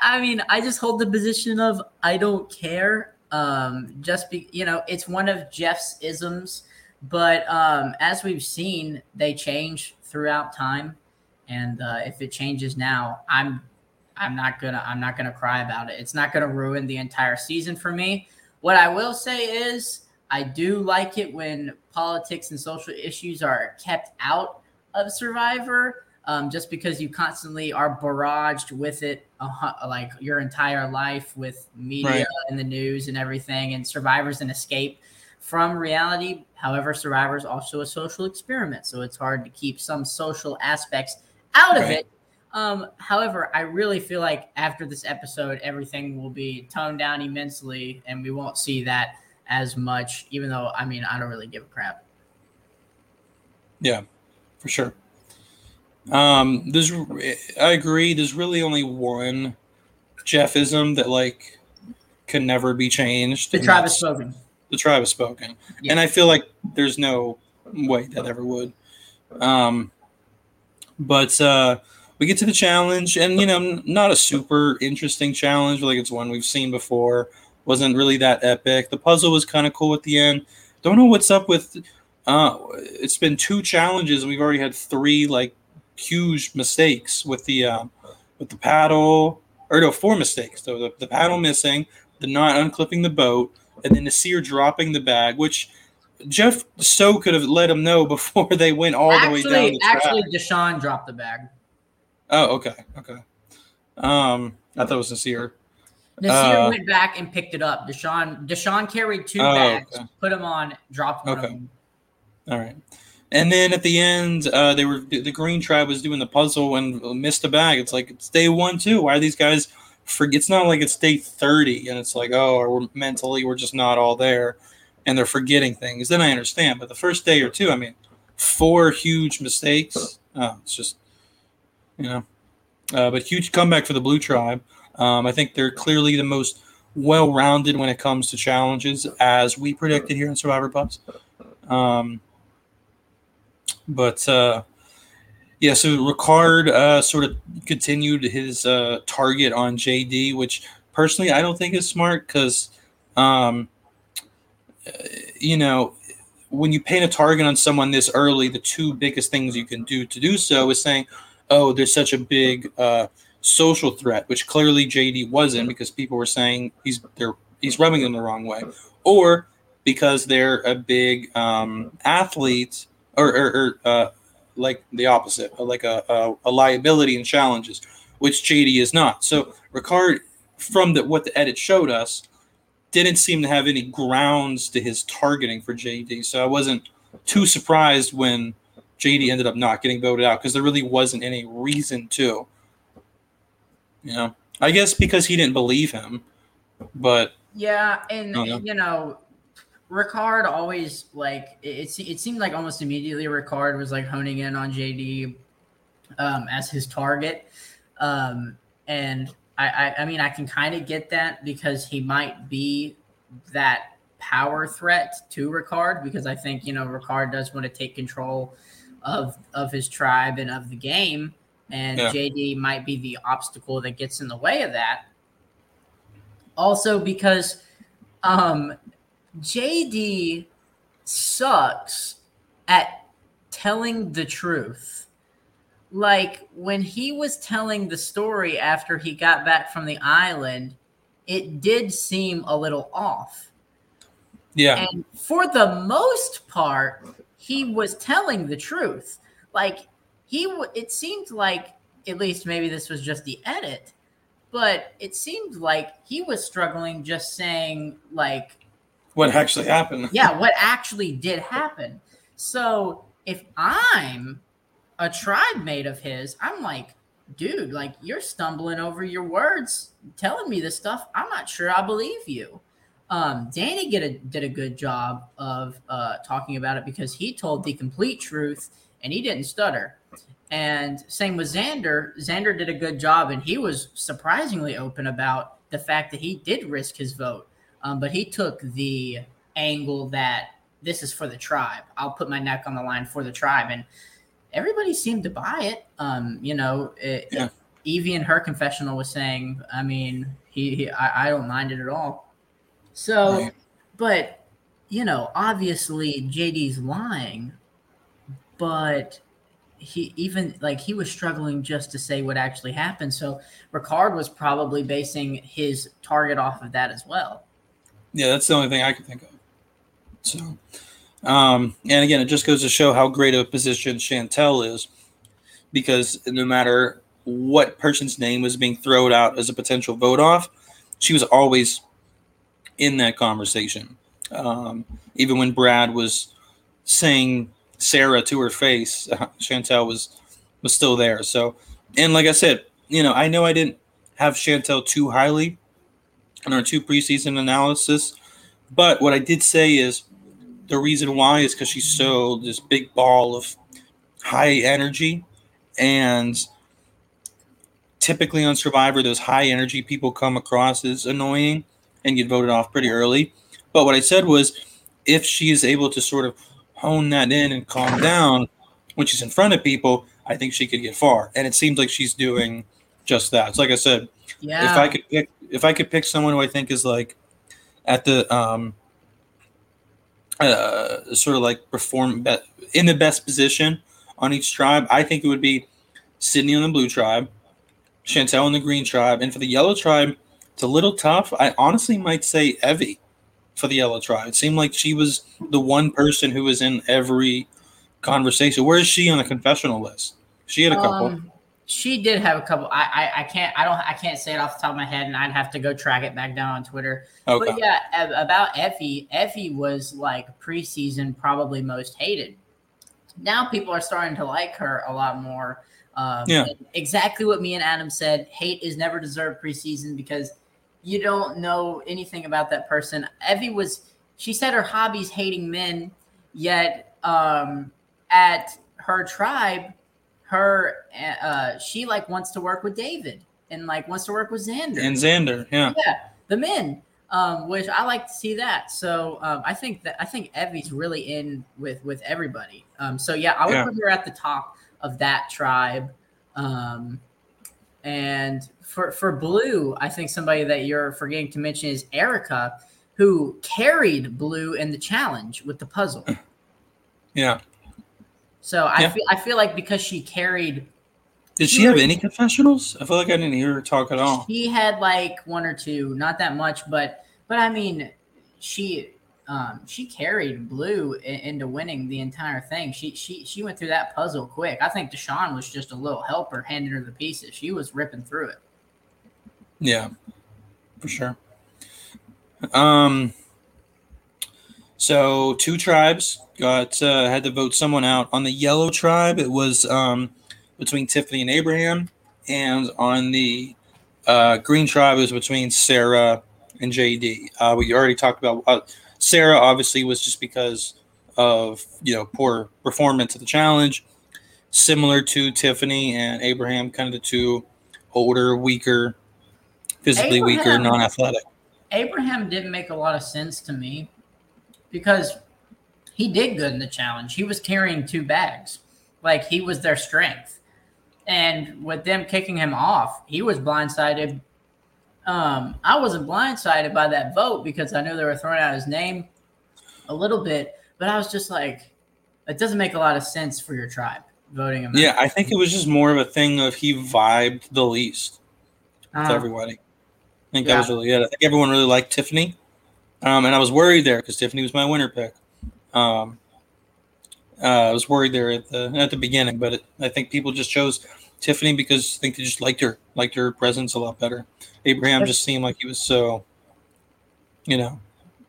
S2: I mean, I just hold the position of I don't care. Um, just be, you know, it's one of Jeff's isms, but um, as we've seen, they change throughout time, and uh, if it changes now, I'm, I'm not gonna, I'm not gonna cry about it. It's not gonna ruin the entire season for me. What I will say is, I do like it when politics and social issues are kept out of Survivor um, just because you constantly are barraged with it hu- like your entire life with media
S1: Right.
S2: and the news and everything and survivor's an escape from reality however survivor's also a social experiment so it's hard to keep some social aspects out of
S1: Right.
S2: it um, however i really feel like after this episode everything will be toned down immensely and we won't see that as much even though i mean i don't really give a crap
S1: Yeah, for sure. Um, there's, I agree. There's really only one Jeffism that like can never be changed.
S2: the
S1: and
S2: tribe has
S1: that's-
S2: spoken
S1: The tribe has spoken,
S2: Yeah.
S1: and I feel like there's no way that ever would. Um, but uh, we get to the challenge, and you know, not a super interesting challenge. Like it's one we've seen before. Wasn't really that epic. The puzzle was kind of cool at the end. Don't know what's up with. Uh, it's been two challenges, and we've already had three like huge mistakes with the uh, with the paddle, or no, four mistakes. So the, the paddle missing, the not unclipping the boat, and then Naseer dropping the bag, which Jeff so could have let him know before they went all the way down
S2: actually
S1: the
S2: actually deshawn dropped the bag
S1: oh, okay, okay. Um, I thought it was Naseer.
S2: Naseer
S1: Uh,
S2: went back and picked it up. Deshawn Deshawn carried two
S1: Oh,
S2: bags,
S1: okay.
S2: put them on, dropped one
S1: Okay.
S2: of them.
S1: All right. And then at the end, uh, they were the Green Tribe was doing the puzzle and missed a bag. It's like it's day one too. Why are these guys? Forget. It's not like it's day thirty, and it's like oh, or we're mentally we're just not all there, and they're forgetting things. Then I understand. But the first day or two, I mean, four huge mistakes. Oh, it's just you know, uh, but huge comeback for the Blue Tribe. Um, I think they're clearly the most well-rounded when it comes to challenges, as we predicted here in Survivor Buffs. Um, but uh, yeah, so Ricard uh, sort of continued his uh, target on JD, which personally I don't think is smart because, um, uh, you know, when you paint a target on someone this early, the two biggest things you can do to do so is saying, "Oh, there's such a big uh, social threat," which clearly JD wasn't because people were saying he's they're he's rubbing them the wrong way, or because they're a big um, athlete or, or, or uh, like the opposite, uh, like a, a, a liability and challenges, which JD is not. So Ricard, from the, what the edit showed us, didn't seem to have any grounds to his targeting for JD. So I wasn't too surprised when JD ended up not getting voted out because there really wasn't any reason to. You know, I guess because he didn't believe him, but
S2: Yeah, and
S1: Oh, no.
S2: you know, Ricard always like it. It, seemed like almost immediately Ricard was like honing in on JD um, as his target, um, and I, I, I mean, I can kind of get that because he might be that power threat to Ricard because I think you know Ricard does want to take control of of his tribe and of the game, and
S1: Yeah.
S2: JD might be the obstacle that gets in the way of that. Also, because um, JD sucks at telling the truth. Like when he was telling the story after he got back from the island, it did seem a little off.
S1: yeah,
S2: And for the most part, he was telling the truth. Like he, w- it seemed like at least maybe this was just the edit, but it seemed like he was struggling just saying like
S1: what actually happened.
S2: yeah, what actually did happen. So if I'm a tribe mate of his, I'm like, dude, like you're stumbling over your words, telling me this stuff. I'm not sure I believe you. Um, Danny a, did a good job of uh, talking about it because he told the complete truth and he didn't stutter. And same with Xander. Xander did a good job and he was surprisingly open about the fact that he did risk his vote. Um, but he took the angle that this is for the tribe. I'll put my neck on the line for the tribe. And everybody seemed to buy it. Um, you know, it,
S1: Yeah.
S2: Evvie in her confessional was saying, I mean, he, he I, I don't mind it at all. So,
S1: Right.
S2: but you know, obviously JD's lying, but he even like he was struggling just to say what actually happened. So Ricard was probably basing his target off of that as well.
S1: Yeah, that's the only thing I can think of. So, um, and again, it just goes to show how great a position Shantel is, because no matter what person's name was being thrown out as a potential vote off, she was always in that conversation. Um, even when Brad was saying Sara to her face, Shantel was was still there. So, and like I said, you know, I know I didn't have Shantel too highly in our two preseason analysis. But what I did say is the reason why is because she's so this big ball of high energy, and typically on Survivor, those high energy people come across as annoying and get voted off pretty early. But what I said was, if she is able to sort of hone that in and calm down when she's in front of people, I think she could get far. And it seems like she's doing just that. So like I said,
S2: Yeah.
S1: if I could pick if I could pick someone who I think is like at the um uh sort of like perform be- in the best position on each tribe, I think it would be Sydney on the blue tribe, Shantel on the green tribe, and for the yellow tribe, it's a little tough. I honestly might say Evvie for the yellow tribe. It seemed like she was the one person who was in every conversation. Where is she on the confessional list? She had a couple.
S2: Um, she did have a couple. I, I I can't I don't I can't say it off the top of my head, and I'd have to go track it back down on Twitter.
S1: okay.
S2: But yeah, about Evvie, Evvie was like preseason probably most hated. Now people are starting to like her a lot more. Um,
S1: Yeah.
S2: Exactly what me and Adam said. Hate is never deserved preseason because you don't know anything about that person. Evvie was. She said her hobby's hating men, yet um, at her tribe, her uh, she like wants to work with David and like wants to work with Xander
S1: and Xander, yeah.
S2: yeah, the men, um, which I like to see that. So um, I think that I think Evvie's really in with with everybody. Um, so yeah, I would
S1: Yeah.
S2: put her at the top of that tribe. Um, and for for Blue, I think somebody that you're forgetting to mention is Erika, who carried Blue in the challenge with the puzzle.
S1: Yeah.
S2: So I
S1: Yeah.
S2: feel I feel like because she carried
S1: Did she have any confessionals? I feel like I didn't hear her talk at all.
S2: She had like one or two, not that much, but but I mean, she um she carried Blue into winning the entire thing. She she she went through that puzzle quick. I think Deshawn was just a little helper handing her the pieces. She was ripping through it.
S1: Yeah, for sure. Um, so two tribes got uh, had to vote someone out. On the yellow tribe, it was um, between Tiffany and Abraham, and on the uh, green tribe, it was between Sara and JD. Uh, we already talked about uh, Sara. Obviously, was just because of you know poor performance at the challenge. Similar to Tiffany and Abraham, kind of the two older, weaker, physically weaker, non-athletic.
S2: Abraham didn't make a lot of sense to me because he did good in the challenge. He was carrying two bags, like he was their strength. And with them kicking him off, he was blindsided. Um, I wasn't blindsided by that vote because I knew they were throwing out his name a little bit, but I was just like, it doesn't make a lot of sense for your tribe voting him. out.
S1: Yeah, I think it was just more of a thing of he vibed the least with
S2: Uh,
S1: everybody. I think
S2: yeah.
S1: that was really it. I think everyone really liked Tiffany, um, and I was worried there because Tiffany was my winner pick. Um, uh, I was worried there at the at the beginning, but it, I think people just chose Tiffany because I think they just liked her, liked her presence a lot better. Abraham just seemed like he was so, you know.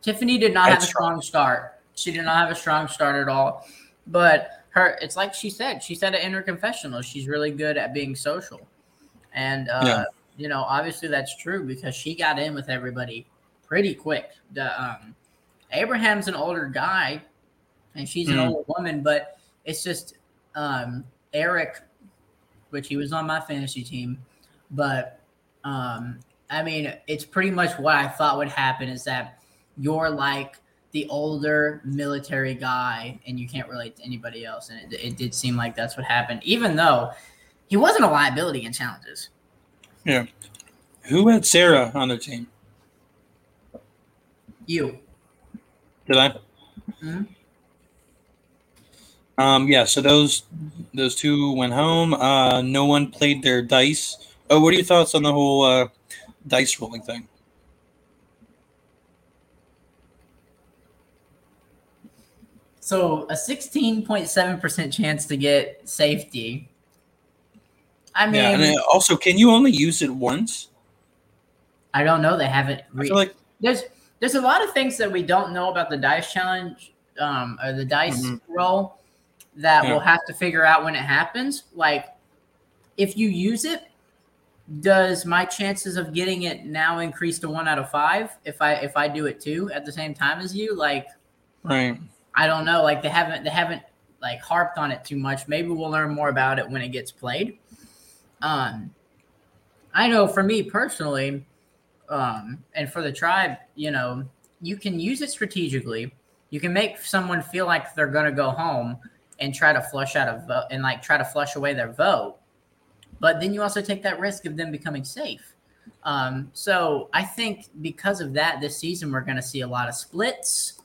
S2: Tiffany did not have a strong start. She did not have a strong start at all. But her, it's like she said. She said it in her confessional. She's really good at being social, and uh, yeah. you know, obviously that's true because she got in with everybody pretty quick. The um, Abraham's an older guy, and she's mm. an older woman, but it's just um, Eric, which he was on my fantasy team, but um, I mean, it's pretty much what I thought would happen is that you're like the older military guy and you can't relate to anybody else. And it, it did seem like that's what happened, even though he wasn't a liability in challenges.
S1: Yeah. Who had Sara on their team?
S2: You.
S1: Did I? Mm-hmm. Um, yeah, so those those two went home. Uh, no one played their dice. Oh, what are your thoughts on the whole uh, dice rolling thing?
S2: So a sixteen point seven percent chance to get safety. I mean, yeah,
S1: and also, can you only use it once?
S2: I don't know. They haven't.
S1: Re- I feel like
S2: there's there's a lot of things that we don't know about the dice challenge um, or the dice mm-hmm. roll that yeah. we'll have to figure out when it happens. Like, if you use it, does my chances of getting it now increase to one out of five if I if I do it too at the same time as you? Like,
S1: right?
S2: I don't know. Like they haven't they haven't like harped on it too much. Maybe we'll learn more about it when it gets played. Um, I know for me personally, um, and for the tribe, you know, you can use it strategically. You can make someone feel like they're going to go home and try to flush out a vote and like try to flush away their vote. But then you also take that risk of them becoming safe. Um, so I think because of that, this season we're going to see a lot of splits.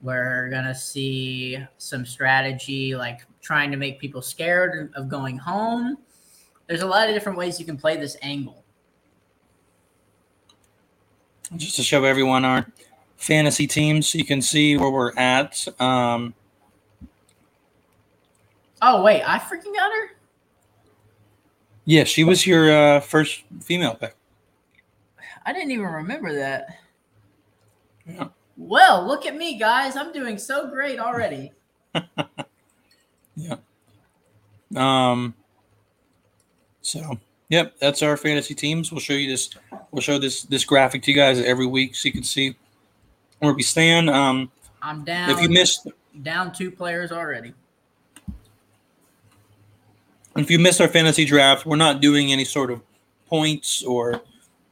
S2: We're going to see some strategy like trying to make people scared of going home. There's a lot of different ways you can play this angle.
S1: Just to show everyone our fantasy teams, so you can see where we're at. Um,
S2: Oh wait, I freaking got her.
S1: Yeah, she was your uh, first female pick.
S2: I didn't even remember that.
S1: Yeah.
S2: Well, look at me, guys. I'm doing so great already.
S1: yeah. Um. So, yep, that's our fantasy teams. We'll show you this. We'll show this this graphic to you guys every week, so you can see where we stand. Um,
S2: I'm down.
S1: If you missed,
S2: down two players already
S1: if you missed our fantasy draft, we're not doing any sort of points or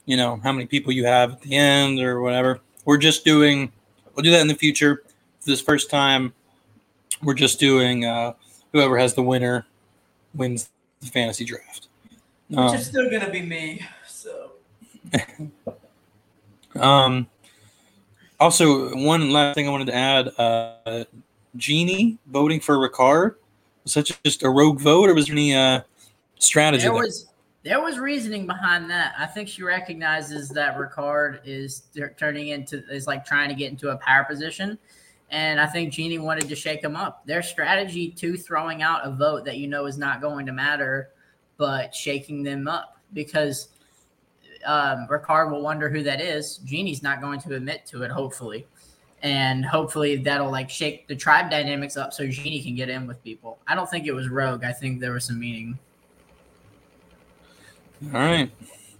S1: you know how many people you have at the end or whatever. We're just doing. We'll do that in the future. For this first time, we're just doing uh, whoever has the winner wins the fantasy draft.
S2: Which um, is still gonna be me. So.
S1: um. Also, one last thing I wanted to add: uh, Genie voting for Ricard was that just a rogue vote, or was there any uh, strategy there?
S2: there? Was, there was reasoning behind that. I think she recognizes that Ricard is turning into is like trying to get into a power position, and I think Genie wanted to shake him up. Their strategy to throwing out a vote that you know is not going to matter, but shaking them up because um, Ricard will wonder who that is. Genie's not going to admit to it, hopefully and hopefully that'll like shake the tribe dynamics up so Genie can get in with people. I don't think it was rogue. I think there was some meaning.
S1: All right,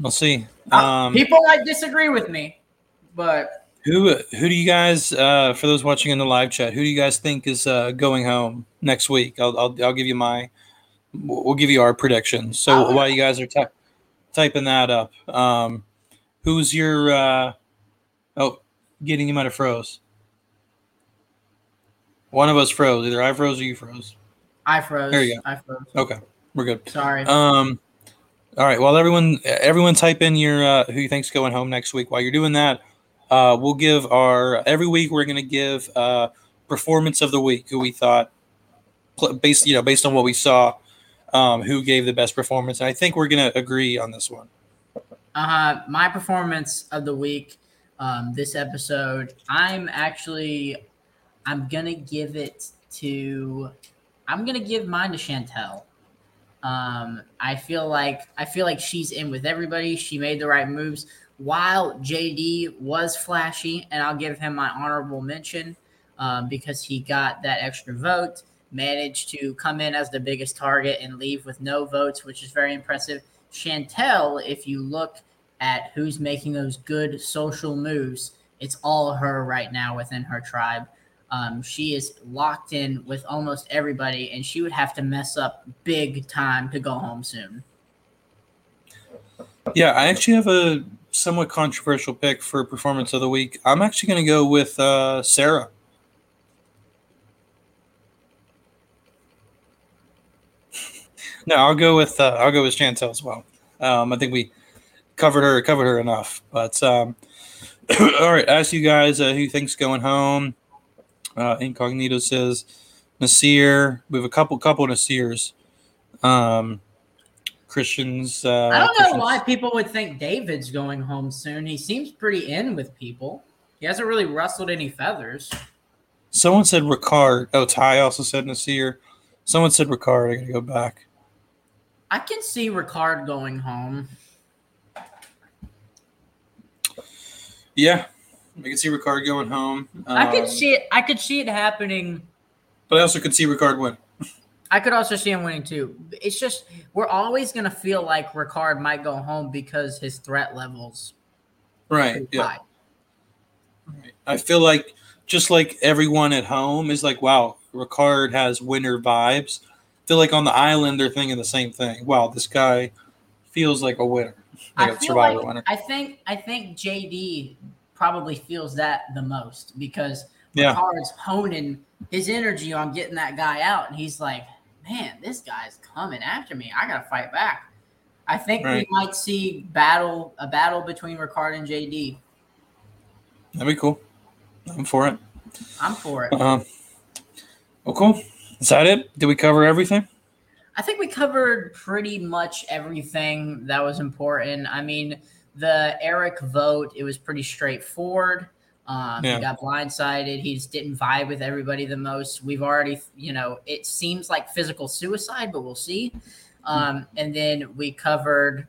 S1: we'll see.
S2: Uh, um, people might disagree with me, but
S1: who who do you guys uh, for those watching in the live chat? Who do you guys think is uh, going home next week? I'll, I'll I'll give you my we'll give you our predictions. So oh, while you guys are ty- typing that up, um, who's your uh, oh getting you might have froze. One of us froze. Either I froze or you froze.
S2: I froze.
S1: There you go.
S2: I froze.
S1: Okay, we're good.
S2: Sorry.
S1: Um, all right. Well, everyone, everyone, type in your uh, who you think's going home next week. While you're doing that, uh, we'll give our every week we're going to give uh, performance of the week who we thought based you know based on what we saw um, who gave the best performance. I think we're going to agree on this one.
S2: Uh, my performance of the week, um, this episode, I'm actually I'm gonna give it to I'm gonna give mine to Shantel. Um, I feel like I feel like she's in with everybody. She made the right moves. While JD was flashy, and I'll give him my honorable mention um, because he got that extra vote, managed to come in as the biggest target and leave with no votes, which is very impressive. Shantel, if you look at who's making those good social moves, it's all her right now within her tribe. Um, she is locked in with almost everybody, and she would have to mess up big time to go home soon.
S1: Yeah, I actually have a somewhat controversial pick for performance of the week. I'm actually going to go with uh, Sara. No, I'll go with uh, I'll go with Shantel as well. Um, I think we covered her covered her enough. But um, all right, ask you guys uh, who thinks going home. Uh, Incognito says Naseer. We have a couple couple Naseers. Um, Christians. Uh,
S2: I don't know
S1: Christians.
S2: why people would think David's going home soon. He seems pretty in with people. He hasn't really rustled any feathers.
S1: Someone said Ricard. Oh, Ty also said Naseer. Someone said Ricard. I gotta go back.
S2: I can see Ricard going home.
S1: Yeah, I can see Ricard going home.
S2: I could
S1: Um,
S2: see it. I could see it happening.
S1: but I also could see Ricard win.
S2: I could also see him winning too. It's just we're always gonna feel like Ricard might go home because his threat levels
S1: Right. Yeah.
S2: high.
S1: I feel like just like everyone at home is like, wow, Ricard has winner vibes. Feel like on the island they're thinking the same thing. Wow, this guy feels like a winner, like
S2: I
S1: a survivor
S2: like
S1: winner.
S2: I think I think JD probably feels that the most because
S1: Yeah.
S2: Ricard's honing his energy on getting that guy out, and he's like, "Man, this guy's coming after me. I gotta fight back." I think
S1: Right.
S2: we might see battle a battle between Ricard and JD.
S1: That'd be cool. I'm for it.
S2: I'm for it.
S1: Um, well, cool. Is that it? Did we cover everything?
S2: I think we covered pretty much everything that was important. I mean, the Eric vote, it was pretty straightforward. Um,
S1: Yeah.
S2: He got blindsided. He just didn't vibe with everybody the most. We've already, you know, it seems like physical suicide, but we'll see. Um, and then we covered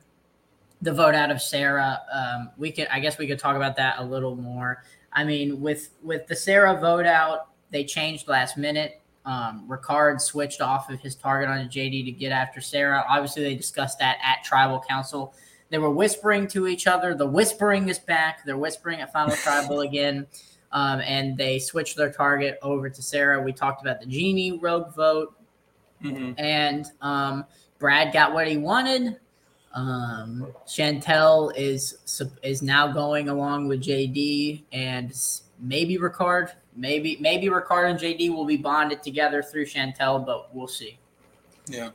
S2: the vote out of Sara. Um, we could, I guess, we could talk about that a little more. I mean, with with the Sara vote out, they changed last minute. Um, Ricard switched off of his target on JD to get after Sara. Obviously, they discussed that at Tribal Council. They were whispering to each other. The whispering is back. They're whispering at Final Tribal again. Um, and they switched their target over to Sara. We talked about the Genie Rogue vote,
S1: Mm-hmm.
S2: and um, Brad got what he wanted. Um, Shantel is is now going along with JD and maybe Ricard. Maybe maybe Ricard and JD will be bonded together through Shantel, but we'll see.
S1: Yeah.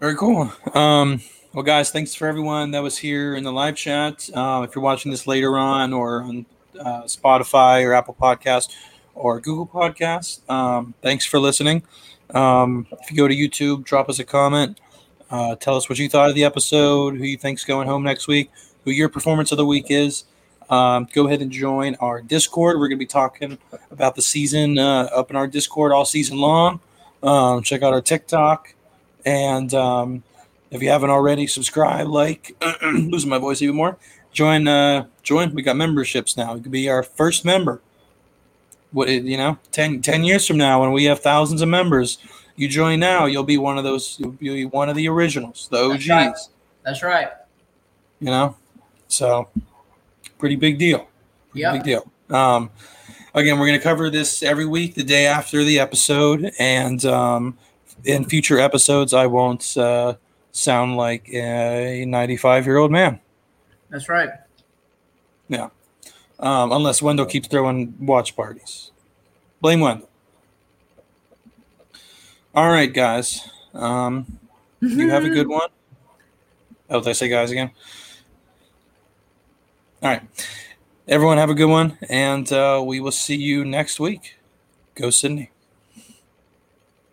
S1: Very cool. Um, well, guys, thanks for everyone that was here in the live chat. Uh, if you're watching this later on or on uh, Spotify or Apple Podcast or Google Podcast, um, thanks for listening. Um, if you go to YouTube, drop us a comment. Uh, tell us what you thought of the episode, who you think's going home next week, who your performance of the week is. Um, go ahead and join our Discord. We're going to be talking about the season uh, up in our Discord all season long. Um, check out our TikTok. And um, if you haven't already, subscribe, like, losing my voice even more. Join, uh, join. We got memberships now. You could be our first member. What you know, 10, 10 years from now, when we have thousands of members, you join now. You'll be one of those. You'll be one of the originals, the OGs.
S2: That's right. That's right.
S1: You know, so pretty big deal. Pretty
S2: Yep.
S1: Big deal. Um, again, we're going to cover this every week, the day after the episode, and um, in future episodes, I won't uh, sound like a 95 year old man.
S2: That's right.
S1: Um, unless Wendell keeps throwing watch parties. Blame Wendell. All right, guys. Um, you have a good one. Oh, did I say guys again? All right. Everyone have a good one, and uh, we will see you next week. Go Sydney.